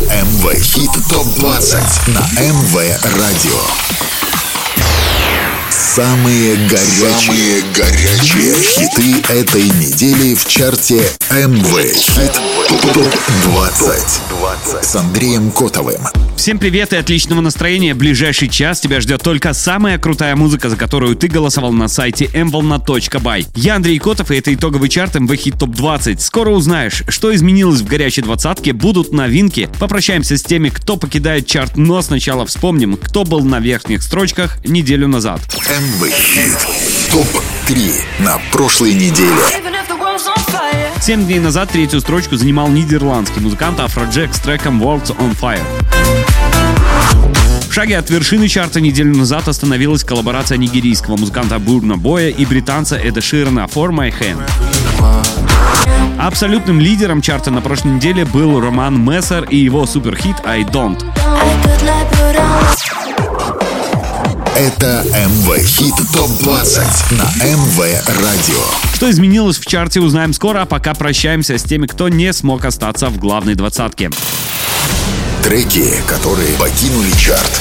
МВ Хит ТОП-20 на МВ Радио. Самые горячие, Самые горячие хиты этой недели в чарте МВ Хит ТОП-20 с Андреем Котовым. Всем привет и отличного настроения. Ближайший час тебя ждет только самая крутая музыка, за которую ты голосовал на сайте mvolna.by. Я Андрей Котов, и это итоговый чарт МВ Хит Топ 20. Скоро узнаешь, что изменилось в горячей двадцатке, будут новинки. Попрощаемся с теми, кто покидает чарт, но сначала вспомним, кто был на верхних строчках неделю назад. МВ Хит ТОП-3 на прошлой неделе. Семь дней назад третью строчку занимал нидерландский музыкант Афроджек с треком World's on Fire. В шаге от вершины чарта неделю назад остановилась коллаборация нигерийского музыканта Бурна Боя и британца Эда Ширана For My Hand. Абсолютным лидером чарта на прошлой неделе был Роман Мессер и его суперхит I Don't. Это МВ Хит ТОП-20 на МВ Радио. Что изменилось в чарте, узнаем скоро, а пока прощаемся с теми, кто не смог остаться в главной двадцатке. Треки, которые покинули чарт.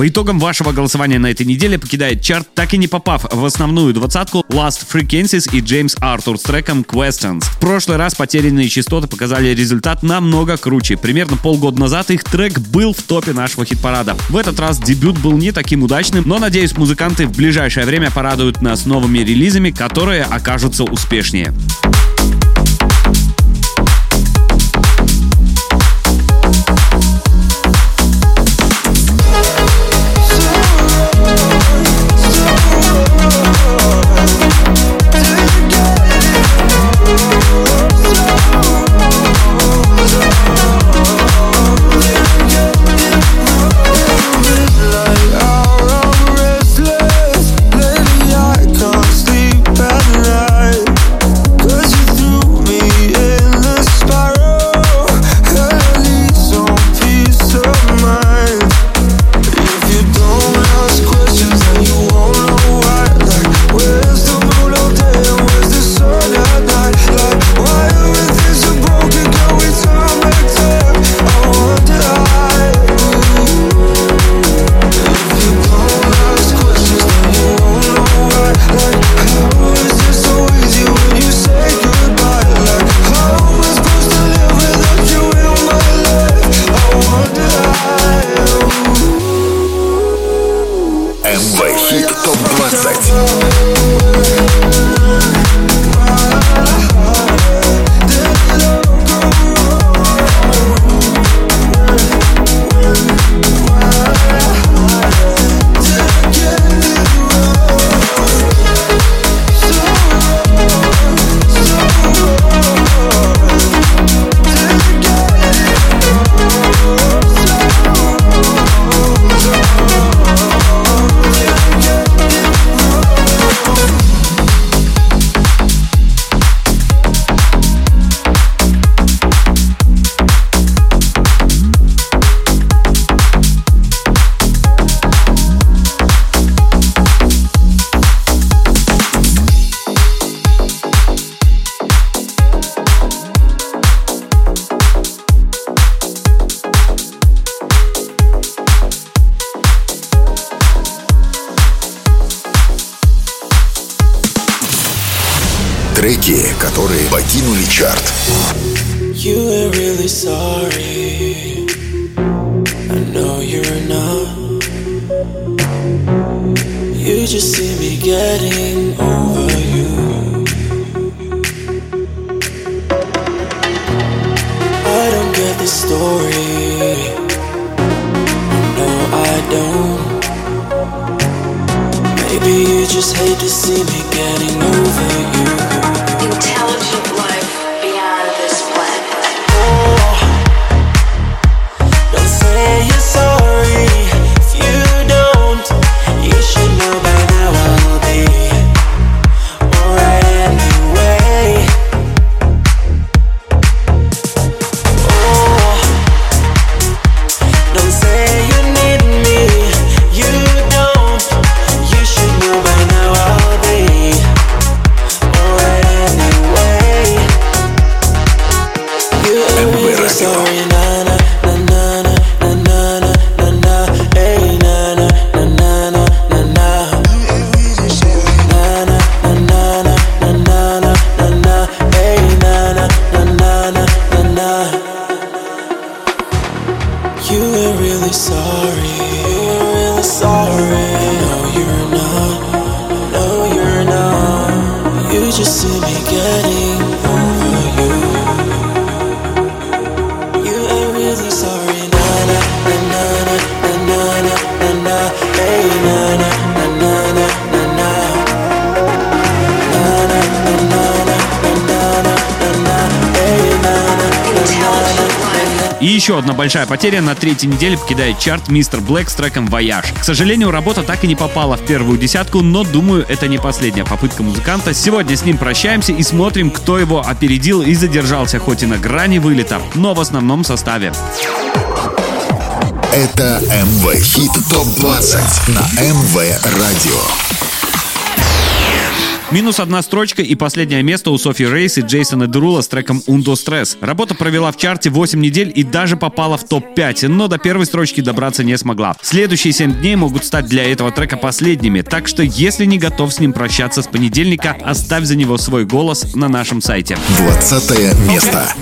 По итогам вашего голосования на этой неделе покидает чарт, так и не попав в основную двадцатку Last Frequencies и Джеймс Артур с треком Questions. В прошлый раз потерянные частоты показали результат намного круче. Примерно полгода назад их трек был в топе нашего хит-парада. В этот раз дебют был не таким удачным, но надеюсь, музыканты в ближайшее время порадуют нас новыми релизами, которые окажутся успешнее. Большая потеря на третьей неделе покидает чарт Мистер Блэк с треком «Вояж». К сожалению, работа так и не попала в первую десятку, но думаю, это не последняя попытка музыканта. Сегодня с ним прощаемся и смотрим, кто его опередил и задержался хоть и на грани вылета, но в основном составе. Это МВ Хит ТОП-20 на МВ Радио. Минус одна строчка и последнее место у Софи Рейес и Джейсона Дерула с треком «Un, Dos, Tres». Работа провела в чарте 8 недель и даже попала в топ-5, но до первой строчки добраться не смогла. Следующие 7 дней могут стать для этого трека последними, так что если не готов с ним прощаться с понедельника, оставь за него свой голос на нашем сайте. 20 место.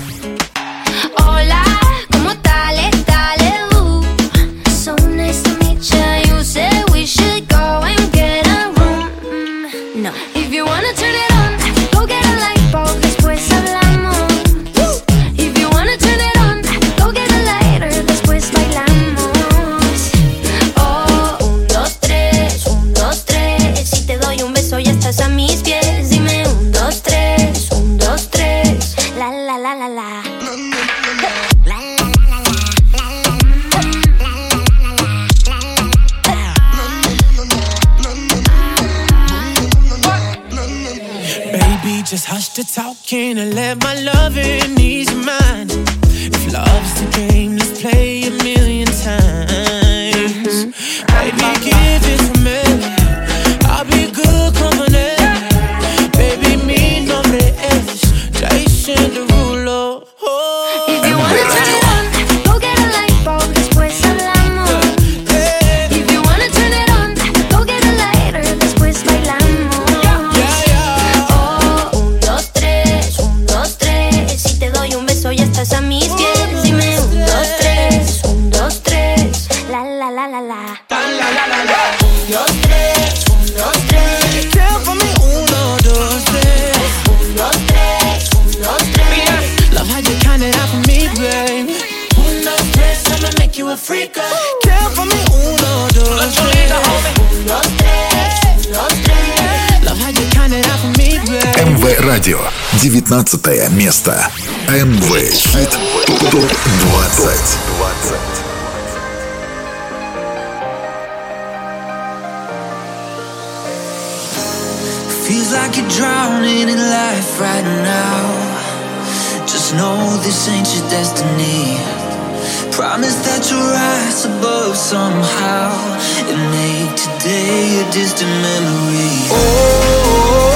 Can't I let my love in? 19 место. МВ Хит ТОП-20. Feels like you're drowning in life right now. Just know this ain't your destiny. Promise that you'll rise above somehow and make today a distant memory. Oh,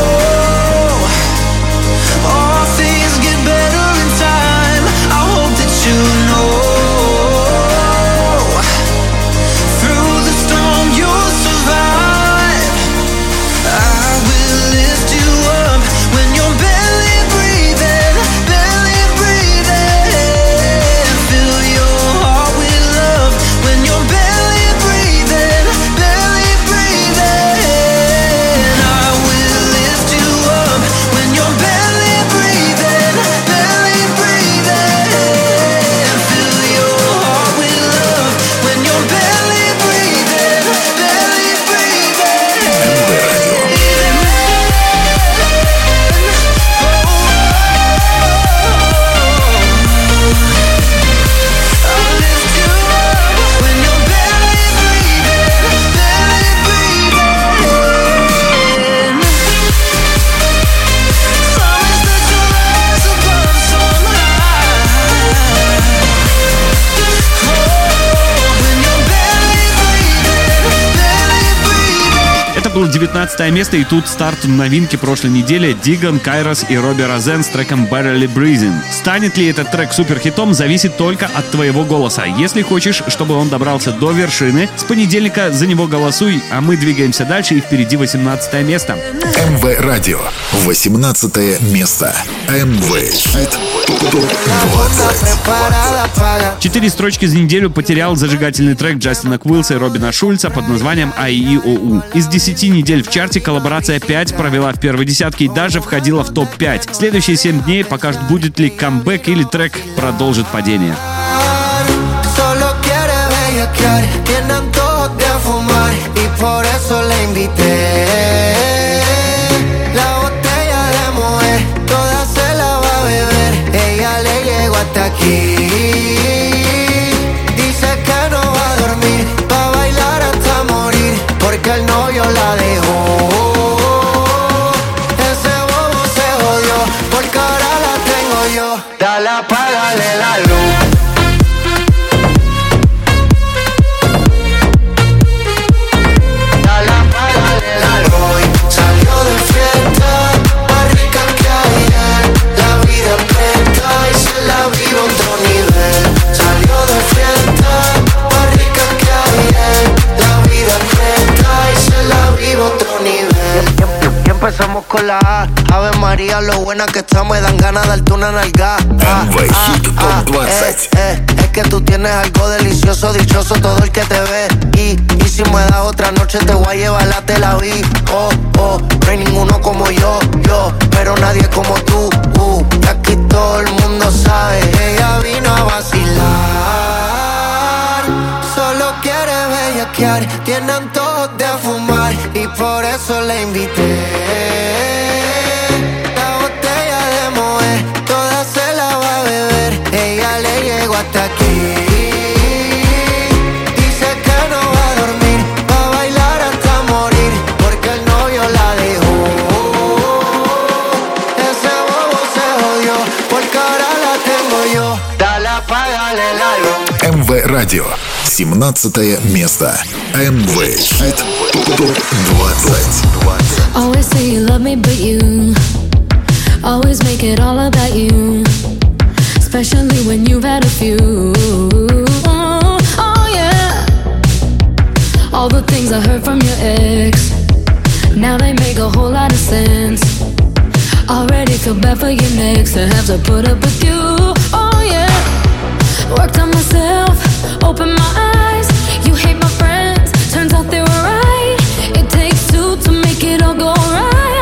19 место, и тут старт новинки прошлой недели Диган, Кайрос и Робби Розен с треком Barely Breathing. Станет ли этот трек суперхитом, зависит только от твоего голоса. Если хочешь, чтобы он добрался до вершины, с понедельника за него голосуй, а мы двигаемся дальше, и впереди 18 место. МВ Радио. 18 место. МВ Хит ТОП-20. Четыре строчки за неделю потерял зажигательный трек Джастина Квилса и Робина Шульца под названием АИОУ. Из 10 недель в чарте коллаборация 5 провела в первой десятке и даже входила в топ-5. Следующие 7 дней покажут, будет ли камбэк или трек продолжит падение. Tiene antojos de fumar y por eso la invité. Keep empezamos con la A. Ave María, lo buena que estamos, me dan ganas de darte una nalga. Ah, ah, ah, Top 20. eh, eh, es que tú tienes algo delicioso, dichoso todo el que te ve. Y, y si me das otra noche, te voy a llevar la Tel Aviv. Oh, oh, no hay ninguno como yo, yo, pero nadie como tú. Uh, y aquí todo el mundo sabe, ella vino a vacilar. Solo quiere bellaquear, tiene antojos de y por eso la invité. La botella de Moe, toda se la va a beber. Ella le llegó hasta aquí. Dice que no va a dormir, va a bailar hasta morir, porque el novio la dejó. Ese bobo se jodió, porque ahora la tengo yo. Dale, apágale la luz. MV Radio. 17 место. МВ Хит ТОП 20. Always say you love me, but you always make it all about you. Especially when you've had a few. Oh, oh, yeah. All the things I heard from your ex. Now they make a whole lot of sense. Already feel bad for your next to have to put up with you. Oh, yeah. Worked on myself, go right.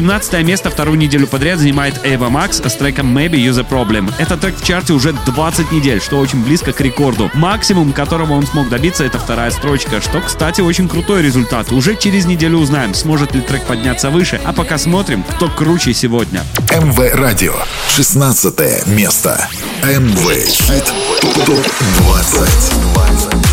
17 место вторую неделю подряд занимает Эва Макс с треком Maybe You're the Problem. Этот трек в чарте уже 20 недель, что очень близко к рекорду. Максимум, которого он смог добиться, это вторая строчка, что, кстати, очень крутой результат. Уже через неделю узнаем, сможет ли трек подняться выше, а пока смотрим, кто круче сегодня. МВ Радио. 16 место. МВ Хит ТОП 20.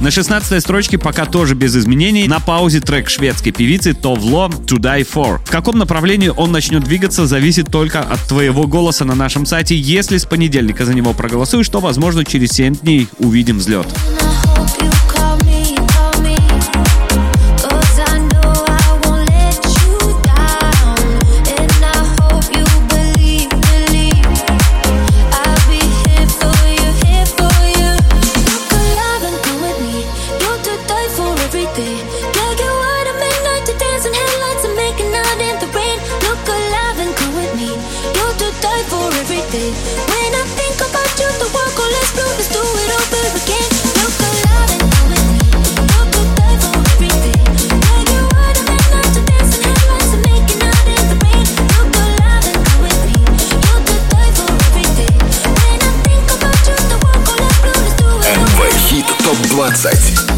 На 16 строчке пока тоже без изменений. На паузе трек шведской певицы Товло «To Die For». В каком направлении он начнет двигаться, зависит только от твоего голоса на нашем сайте. Если с понедельника за него проголосуешь, то, возможно, через 7 дней увидим взлет. 20.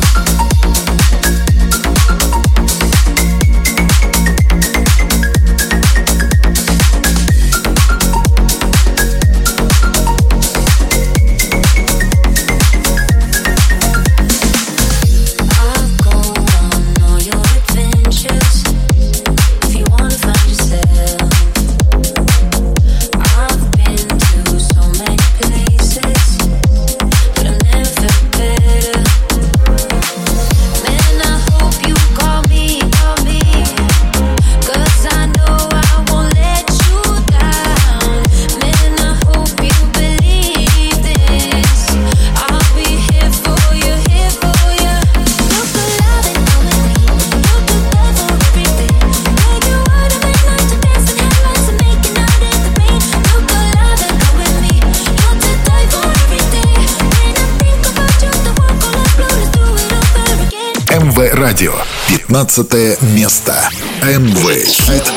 15 место. МВ Хит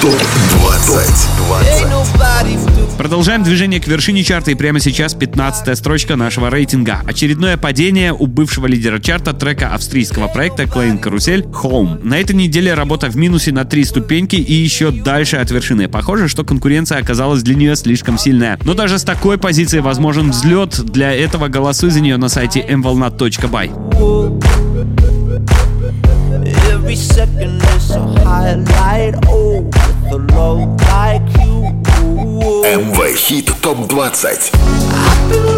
ТОП-20. Продолжаем движение к вершине чарта и прямо сейчас 15 строчка нашего рейтинга. Очередное падение у бывшего лидера чарта трека австрийского проекта Klein Карусель Home. На этой неделе работа в минусе на три ступеньки и еще дальше от вершины. Похоже, что конкуренция оказалась для нее слишком сильная. Но даже с такой позиции возможен взлет. Для этого голосуй за нее на сайте mvolnat.by. Every second is a highlight. Oh, with a love like you. MV hit top 20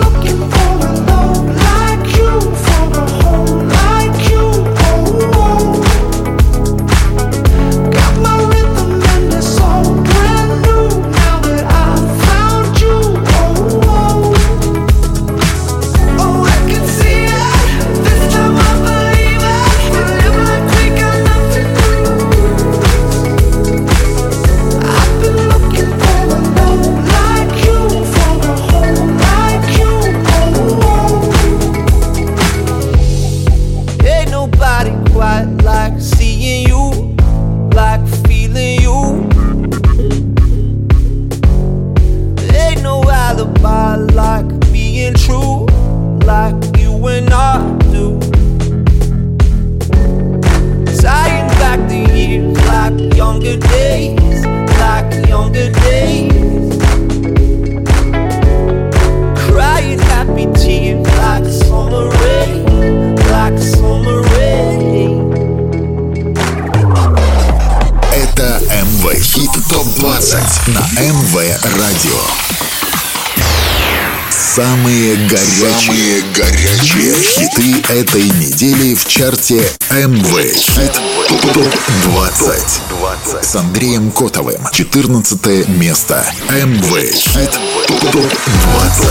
Самые горячие, хиты этой недели в чарте МВ Хит ТОП-20 с Андреем Котовым. 14 место. МВ Хит ТОП-20.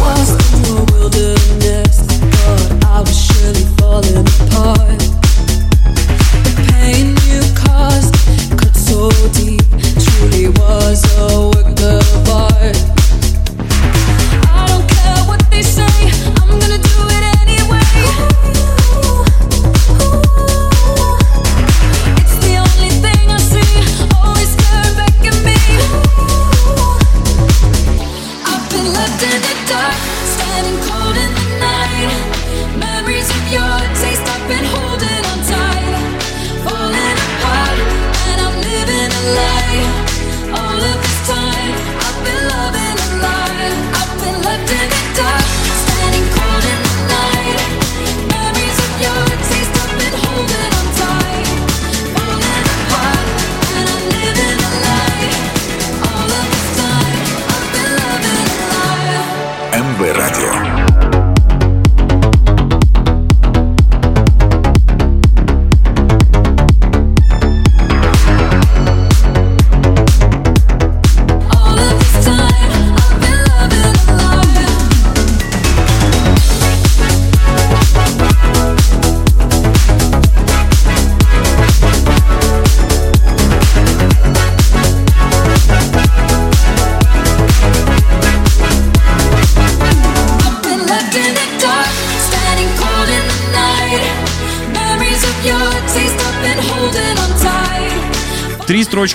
lost in the wilderness. Thought I was surely falling apart.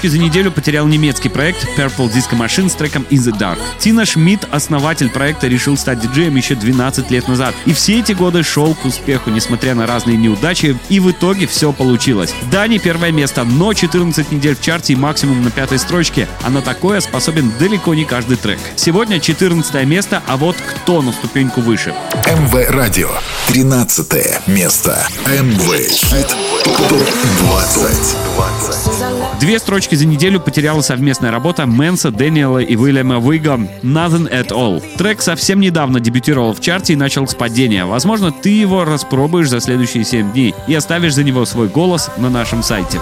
Строчки за неделю потерял немецкий проект Purple Disco Machine с треком In the Dark. Тина Шмидт, основатель проекта, решил стать диджеем еще 12 лет назад. И все эти годы шел к успеху, несмотря на разные неудачи, и в итоге все получилось. Да, не первое место, но 14 недель в чарте и максимум на пятой строчке. А на такое способен далеко не каждый трек. Сегодня 14 место, а вот кто на ступеньку выше. МВ Радио. 13 место. МВ Хит ТОП-20. Две строчки за неделю потеряла совместная работа Мэнса, Дэниела и Уильяма Уига «Nothing at All». Трек совсем недавно дебютировал в чарте и начал с падения. Возможно, ты его распробуешь за следующие 7 дней и оставишь за него свой голос на нашем сайте.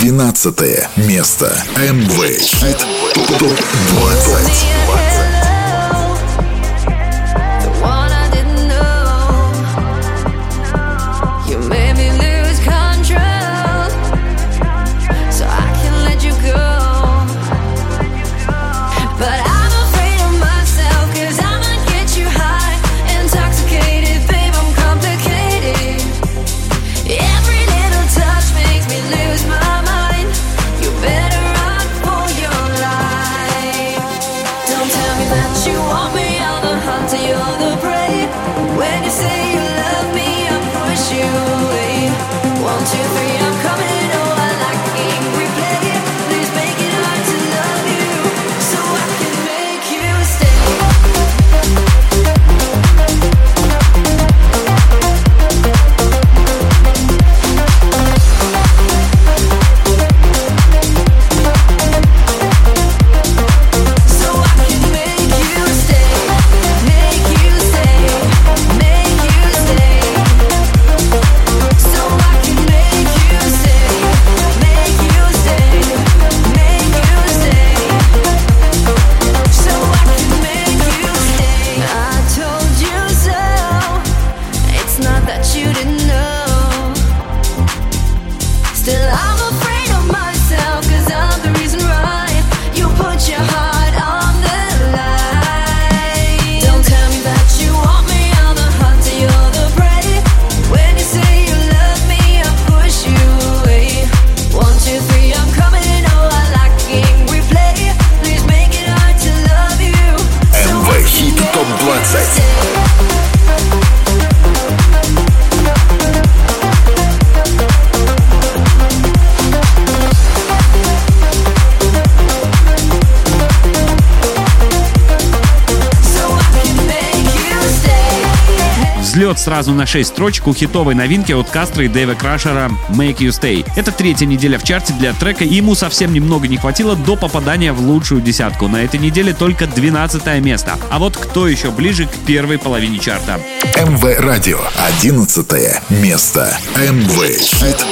12 место. МВ. ТОП-20. сразу на 6 строчек у хитовой новинки от Кастро и Дэйва Крашера «Make You Stay». Это третья неделя в чарте для трека, и ему совсем немного не хватило до попадания в лучшую десятку. На этой неделе только 12 место. А вот кто еще ближе к первой половине чарта? МВ Радио. 11 место. МВ Хит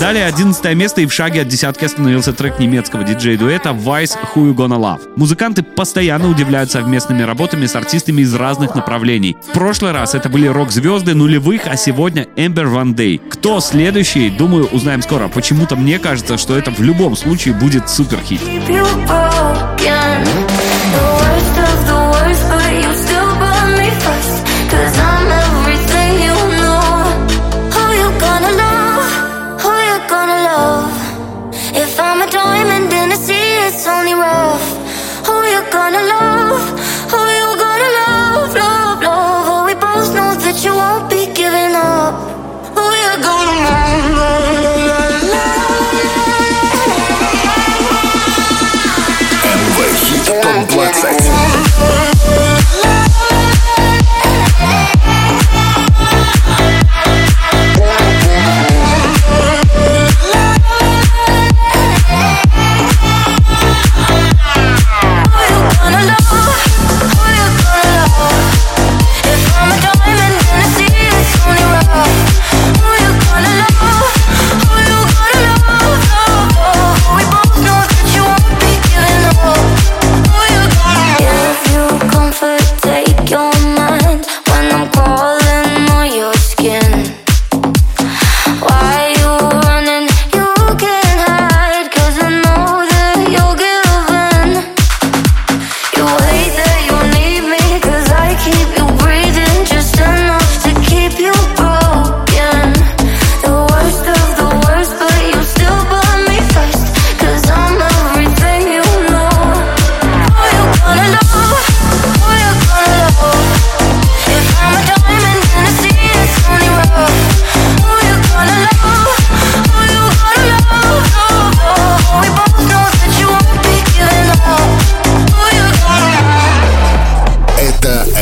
Далее 11 место и в шаге от десятки остановился трек немецкого диджей-дуэта Vice Who You Gonna Love. Музыканты постоянно удивляют совместными работами с артистами из разных направлений. В прошлый раз это были рок-звезды нулевых, а сегодня Эмбер Ван Дей. Кто следующий, думаю, узнаем скоро. Почему-то мне кажется, что это в любом случае будет суперхит. If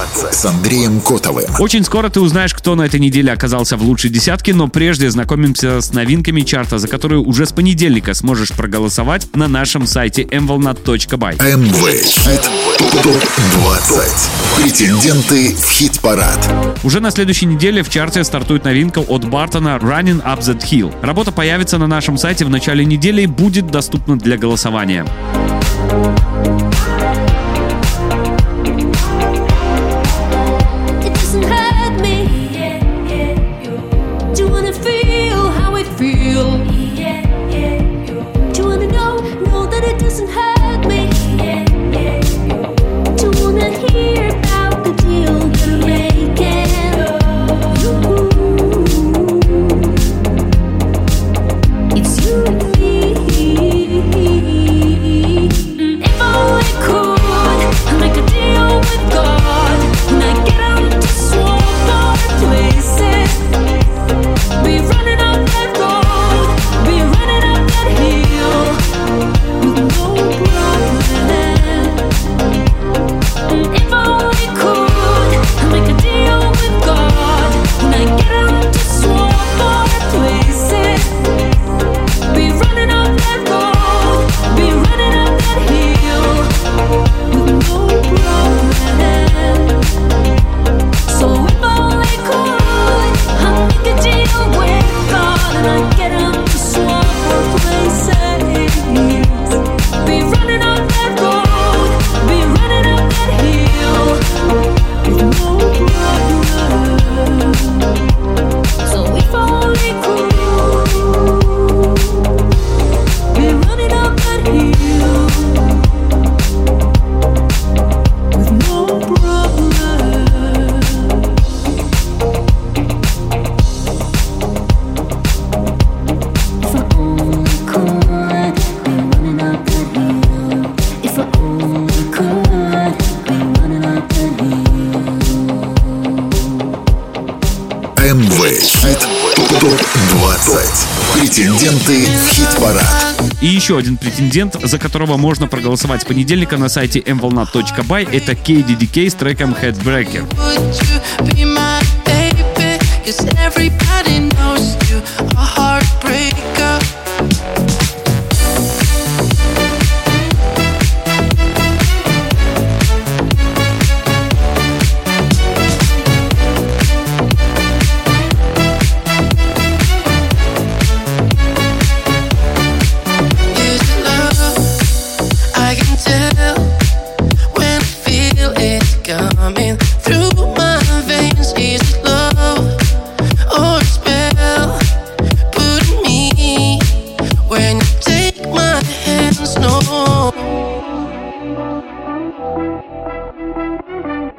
ТОП-20 с Андреем Котовым. Очень скоро ты узнаешь, кто на этой неделе оказался в лучшей десятке, но прежде знакомимся с новинками чарта, за которые уже с понедельника сможешь проголосовать на нашем сайте mvolnat.by. МВ Хит ТОП-20. Претенденты в хит-парад. Уже на следующей неделе в чарте стартует новинка от Бартона Running Up That Hill. Работа появится на нашем сайте в начале недели и будет доступна для голосования. It еще один претендент, за которого можно проголосовать понедельника на сайте mvolnat.by, это KDDK с треком Headbreaker. Thank you.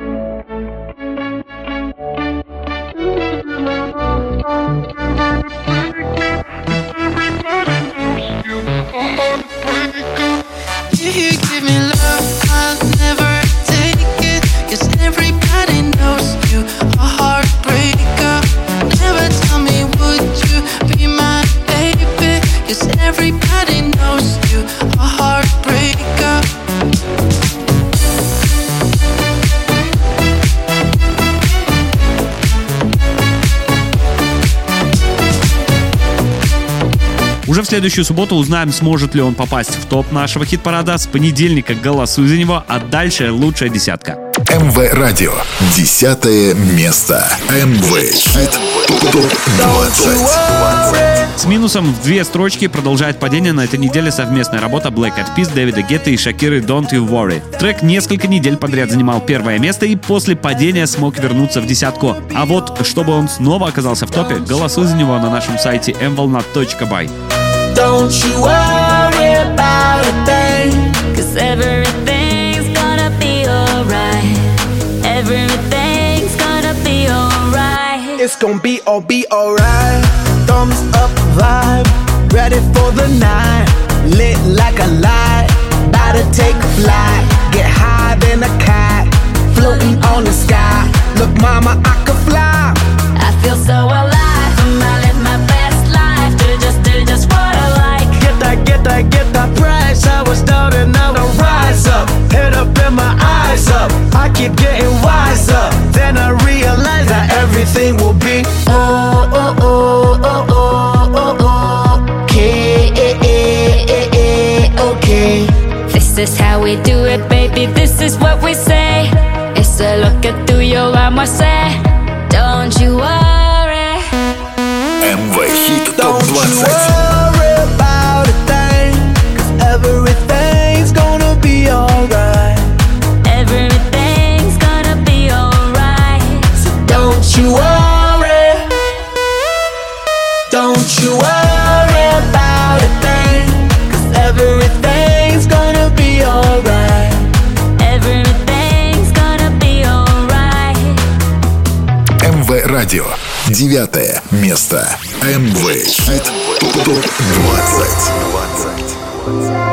Следующую субботу узнаем, сможет ли он попасть в топ нашего хит-парада. С понедельника голосуй за него, а дальше лучшая десятка. МВ Радио. Десятое место. МВ Хит ТОП-20. С минусом в две строчки продолжает падение на этой неделе совместная работа Black Eyed Peas, Дэвида Гетта и Шакиры Don't You Worry. Трек несколько недель подряд занимал первое место и после падения смог вернуться в десятку. А вот, чтобы он снова оказался в топе, голосуй за него на нашем сайте mvolnat.by. Don't you worry about a thing, cause everything's gonna be alright. Everything's gonna be alright. It's gonna be all be alright. Thumbs up vibe, ready for the night. Lit like a light, about to take a flight. Get high than a kite, floating on the sky. Look, mama, I could fly. I feel so alive. девятое место. МВ Хит ТОП-20.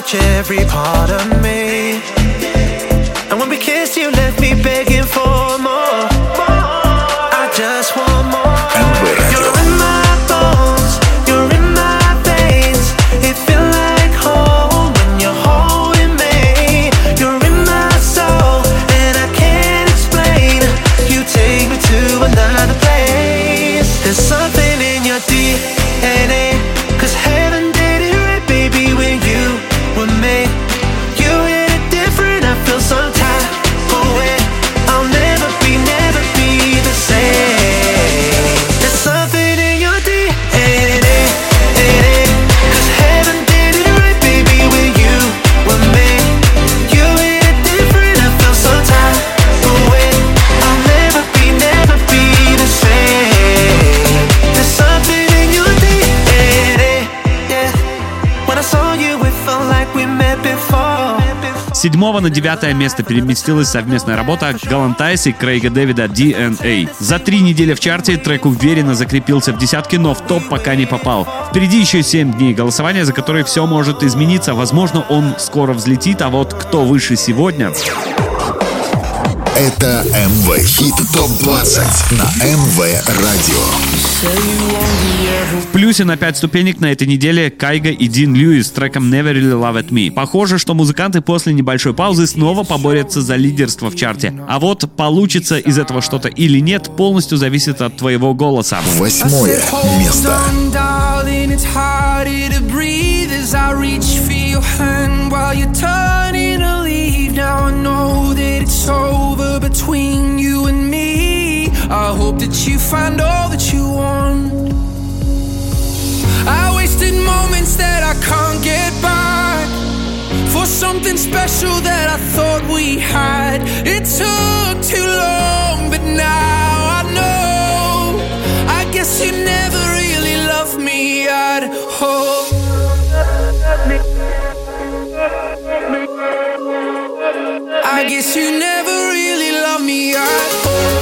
Touch every part of me. And when we kiss, you left me begging for седьмого на девятое место переместилась совместная работа Галантайс и Крейга Дэвида DNA. За три недели в чарте трек уверенно закрепился в десятке, но в топ пока не попал. Впереди еще семь дней голосования, за которые все может измениться. Возможно, он скоро взлетит, а вот кто выше сегодня, Это МВ Хит ТОП 20 на МВ Радио. В плюсе на 5 ступенек на этой неделе Кайга и Дин Льюис с треком Never Really Loved Me. Похоже, что музыканты после небольшой паузы снова поборются за лидерство в чарте. А вот получится из этого что-то или нет, полностью зависит от твоего голоса. Восьмое место. between you and me. I hope that you find all that you want. Wasted moments that I can't get back for something special that I thought we had. It took too long, but now I know. I guess you never really loved me at all. I guess you never really loved me at all.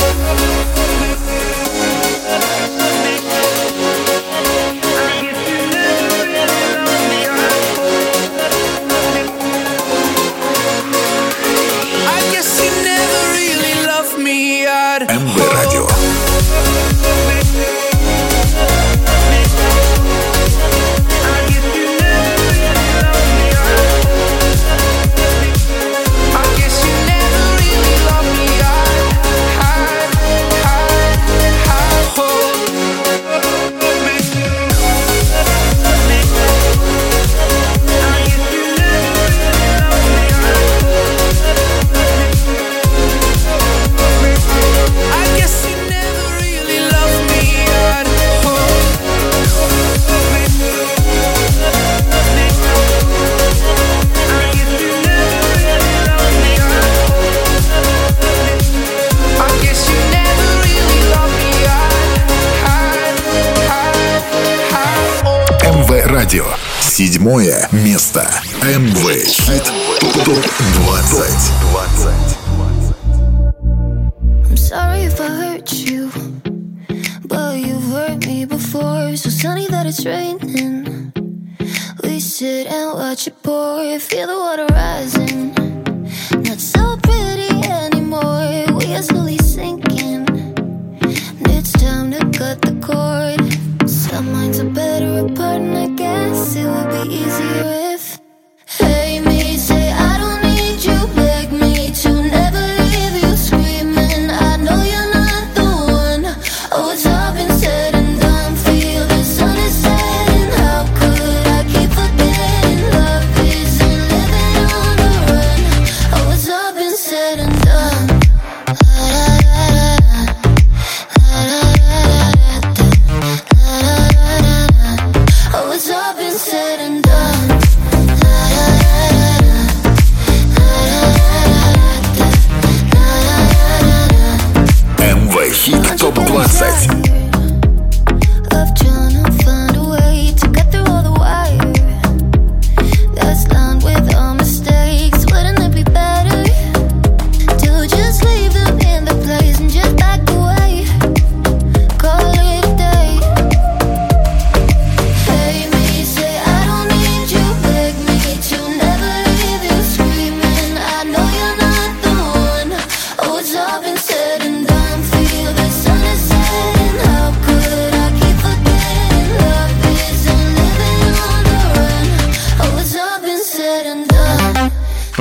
Радио. Седьмое место. МВ Хит ТОП 20. I'm sorry if I hurt you, but you've hurt me before. So sunny that it's raining. We sit and watch it pour. Feel the water rising. Not so pretty anymore. We are slowly sinking. It's time to cut the cord. Some minds are better apart, and I guess it would be easier if. loving so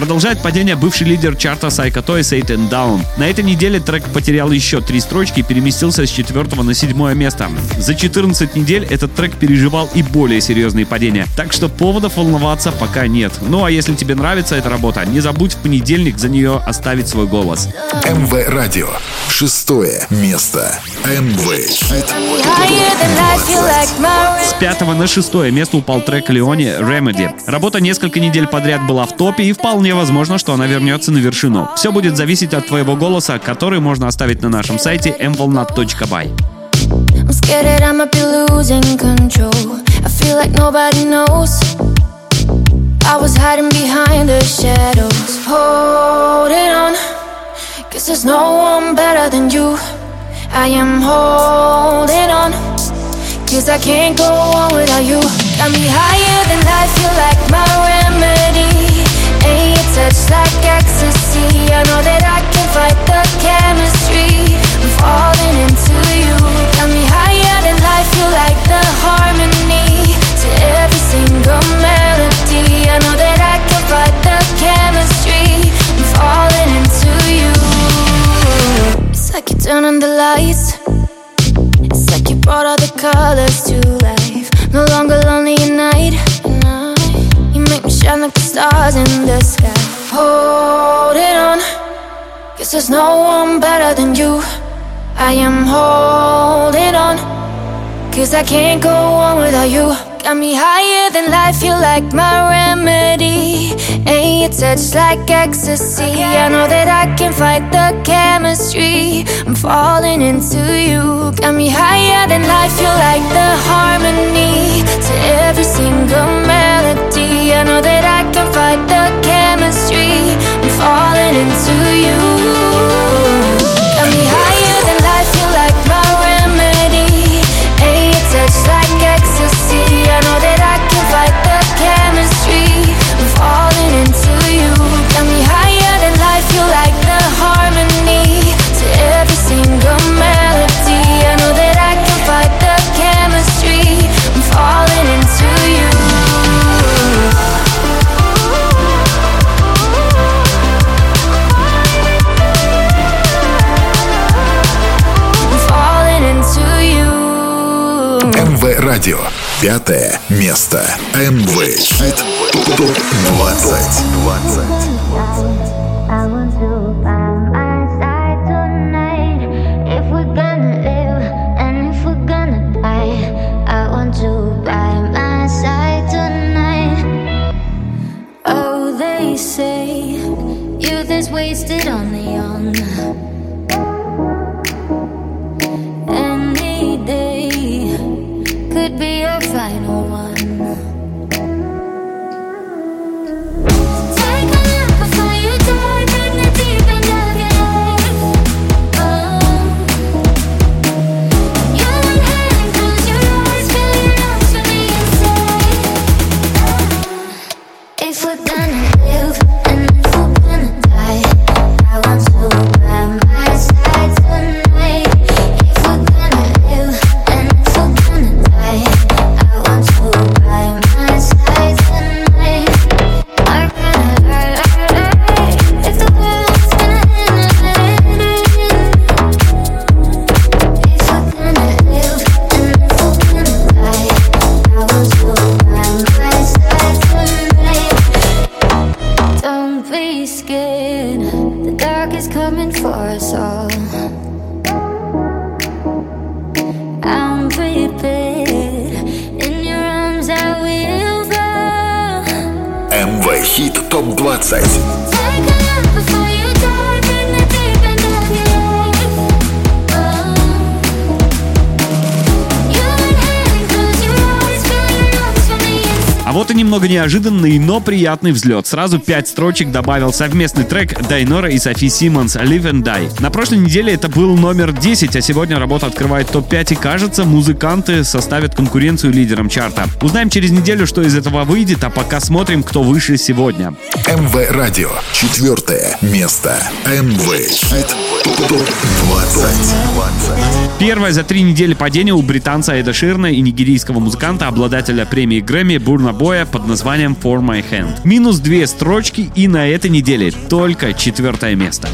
Продолжает падение бывший лидер чарта Psycho Toys Satan Down. На этой неделе трек потерял еще три строчки и переместился с четвертого на седьмое место. За 14 недель этот трек переживал и более серьезные падения, так что поводов волноваться пока нет. Ну а если тебе нравится эта работа, не забудь в понедельник за нее оставить свой голос. МВ Радио. Шестое место. МВ Хит Higher than life, you 20. like my С пятого на шестое место упал трек Леони Remedy. Работа несколько недель подряд была в топе и вполне возможно, что она вернется на вершину. Все будет зависеть от твоего голоса, который можно оставить на нашем сайте mvolnat.by. I'm scared that I might be losing control. I feel like nobody knows. I was hiding behind the shadows, holding on. Guess there's no one better than you. I am holding on. Cause I can't go on without you. Got me higher than life, you like my remedy. Touch like ecstasy. I know that I can fight the chemistry. I'm falling into you. Got me higher than life, you like the harmony. To every single melody. I know that I can fight the chemistry. I'm falling into you. It's like you turn on the lights. It's like you brought all the colors to life. No longer lonely at night. Like the stars in the sky. Holding on. Guess there's no one better than you. I am holding on. Cause I can't go on without you. Got me higher than life, You're like my remedy. And your touch like ecstasy. I know that I can fight the chemistry. I'm falling into you. Got me higher than life, you like the harmony. To every single melody. Know that I can fight the chemistry. I'm falling into you. Got me higher than life, you like my remedy. Your touch like Радио. Пятое место. МВ Хит ТОП 20. Неожиданный, но приятный взлет. Сразу пять строчек добавил совместный трек Дайнора и Софи Симмонс «Live and Die». На прошлой неделе это был номер 10, а сегодня работа открывает топ-5 и кажется, музыканты составят конкуренцию лидерам чарта. Узнаем через неделю, что из этого выйдет, а пока смотрим, кто выше сегодня. МВ Радио. Четвертое место. МВ Хит ТОП-20. Первое за три недели падения у британца Эда Ширна и нигерийского музыканта, обладателя премии Грэмми Бурна Боя под названием For My Hand. Минус две строчки и на этой неделе только четвертое место.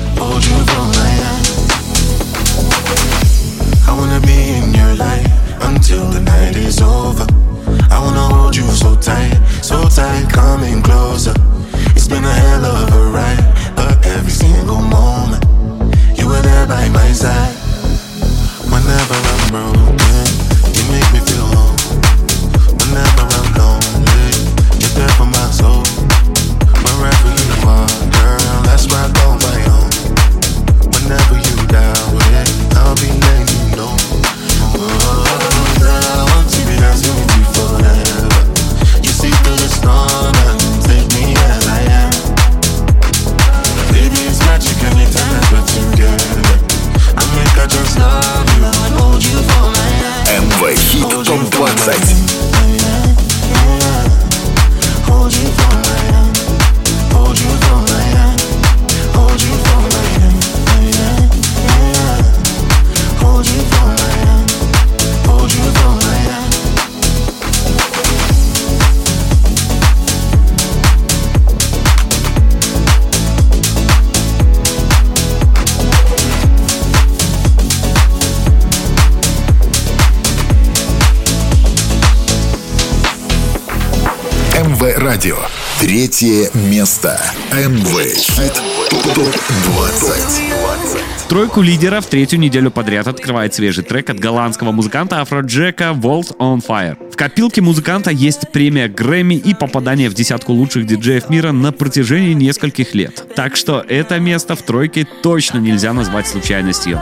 been a hell of a ride, but every single moment by my side. Whenever I'm broken, you make me feel Радио. Третье место. МВ Хит ТОП-20. Тройку лидеров третью неделю подряд открывает свежий трек от голландского музыканта Афроджека World on Fire. В копилке музыканта есть премия Грэмми и попадание в десятку лучших диджеев мира на протяжении нескольких лет. Так что это место в тройке точно нельзя назвать случайностью.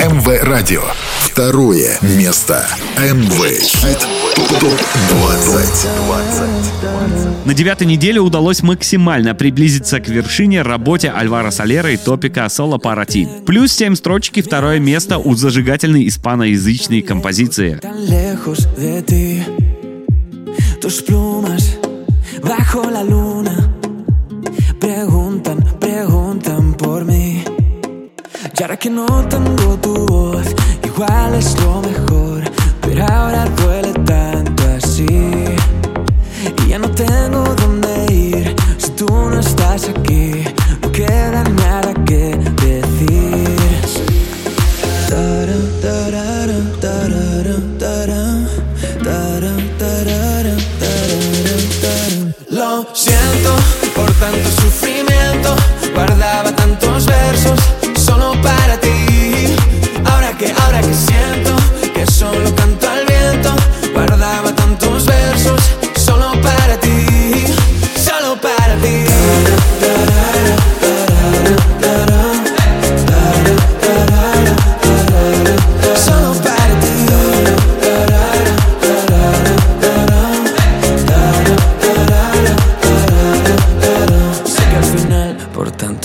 МВ Радио. Второе место. МВ Хит ТОП-20. На девятой неделе удалось максимально приблизиться к вершине работе Альвара Солера и Топика Соло Парати. Плюс 7 строчки, второе место у зажигательной испаноязычной композиции. Tus plumas bajo la luna preguntan, Y ahora que no tengo tu voz, igual es lo mejor, pero ahora duele tanto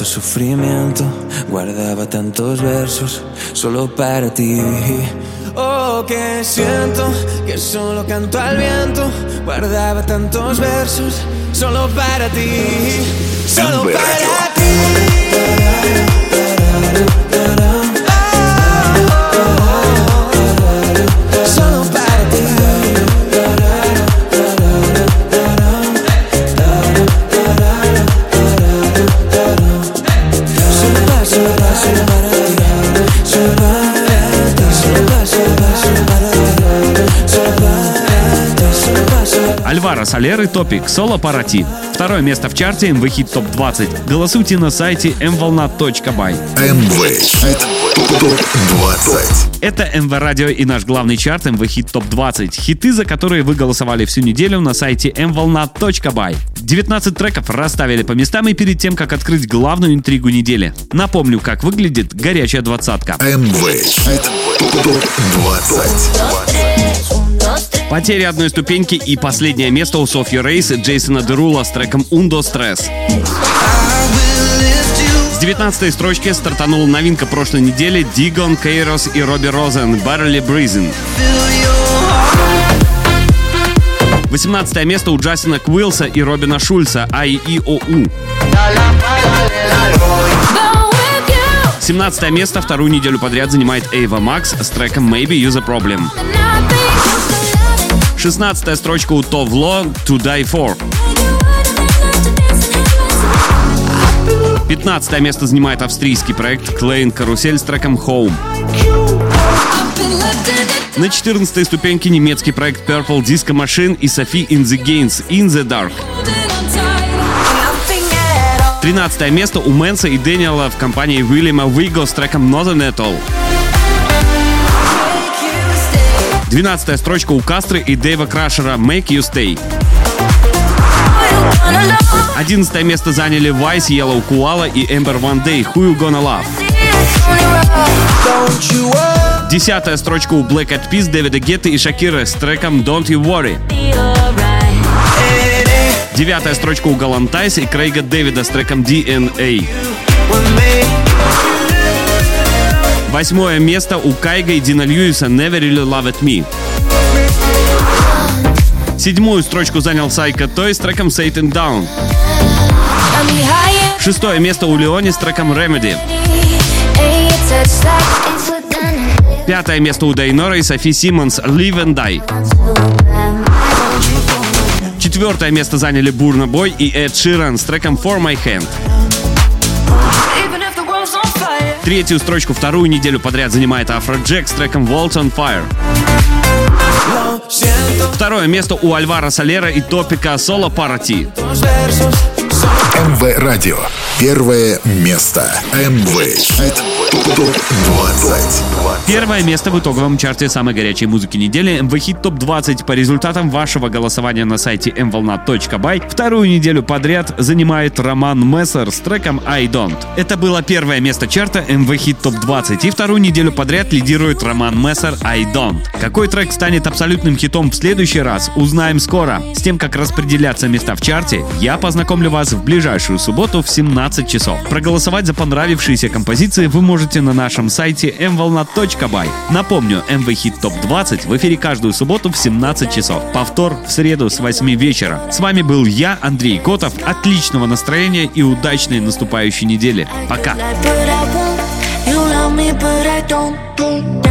sufrimiento, guardaba tantos versos solo para ti. Oh, que siento que solo canto al viento, guardaba tantos versos solo para ti, solo para ti. Para Альвара Солер и Топик «Соло Парати». Второе место в чарте MV Hit Топ 20. Голосуйте на сайте mvolna.by. МВ Хит ТОП-20. Это МВ Радио и наш главный чарт МВ Хит Топ 20. Хиты, за которые вы голосовали всю неделю на сайте mvolna.by. 19 треков расставили по местам и перед тем, как открыть главную интригу недели. Напомню, как выглядит горячая двадцатка. МВ Хит ТОП-20. Потеря одной ступеньки и последнее место у Софьи Рейс Джейсона Дерула с треком «Ундо Стресс». С 19 строчки стартанула новинка прошлой недели Дигон, Кейрос и Робби Розен «Barely Breezing». 18 место у Джастина Квилса и Робина Шульца you, 17 место вторую неделю подряд занимает Эйва Макс с треком «Maybe Use a Problem». Nothing. 16 строчка у Товло «To Die For». 15 место занимает австрийский проект Клейн Карусель с треком Home. На 14 ступеньке немецкий проект Purple Disco Machine и Софи In The Gains In The Dark. 13 место у Мэнса и Дэниела в компании Уильяма Виго с треком Northern At All. 12 строчка у Кастры и Дэйва Крашера Make You Stay. 11 место заняли Vice, Yellow Koala и Ember One Day Who You Gonna Love. Десятая строчка у Black Eyed Peas, Дэвида Гетты и Шакиры с треком Don't You Worry. Девятая строчка у Галантайс и Крейга Дэвида с треком DNA. Восьмое место у Кайга и Дина Льюиса Never Really Loved Me. Седьмую строчку занял Сайка Той с треком Satan Down. Шестое место у Леони с треком Remedy. Пятое место у Дайнора и Софи Симмонс Live and Die. Четвертое место заняли Бурна Бой и Эд Ширан с треком For My Hand. Третью строчку вторую неделю подряд занимает Афро Джек с треком Waltz on Fire. Второе место у Альвара Солера и Топика Соло Парати. МВ Радио. Первое место. МВ Хит ТОП-20. Первое место в итоговом чарте самой горячей музыки недели MV Hit Top 20 по результатам вашего голосования на сайте mvolna.by вторую неделю подряд занимает Роман Мессер с треком I Don't. Это было первое место чарта MV Hit Top 20 и вторую неделю подряд лидирует Роман Мессер I Don't. Какой трек станет абсолютным хитом в следующий раз, узнаем скоро. С тем, как распределяться места в чарте, я познакомлю вас в ближайшую субботу в 17 часов. Проголосовать за понравившиеся композиции вы можете на нашем сайте mvolna.by. Напомню, MV Hit Top 20 в эфире каждую субботу в 17 часов. Повтор в среду с 8 вечера. С вами был я, Андрей Котов. Отличного настроения и удачной наступающей недели. Пока! You don't. Dum,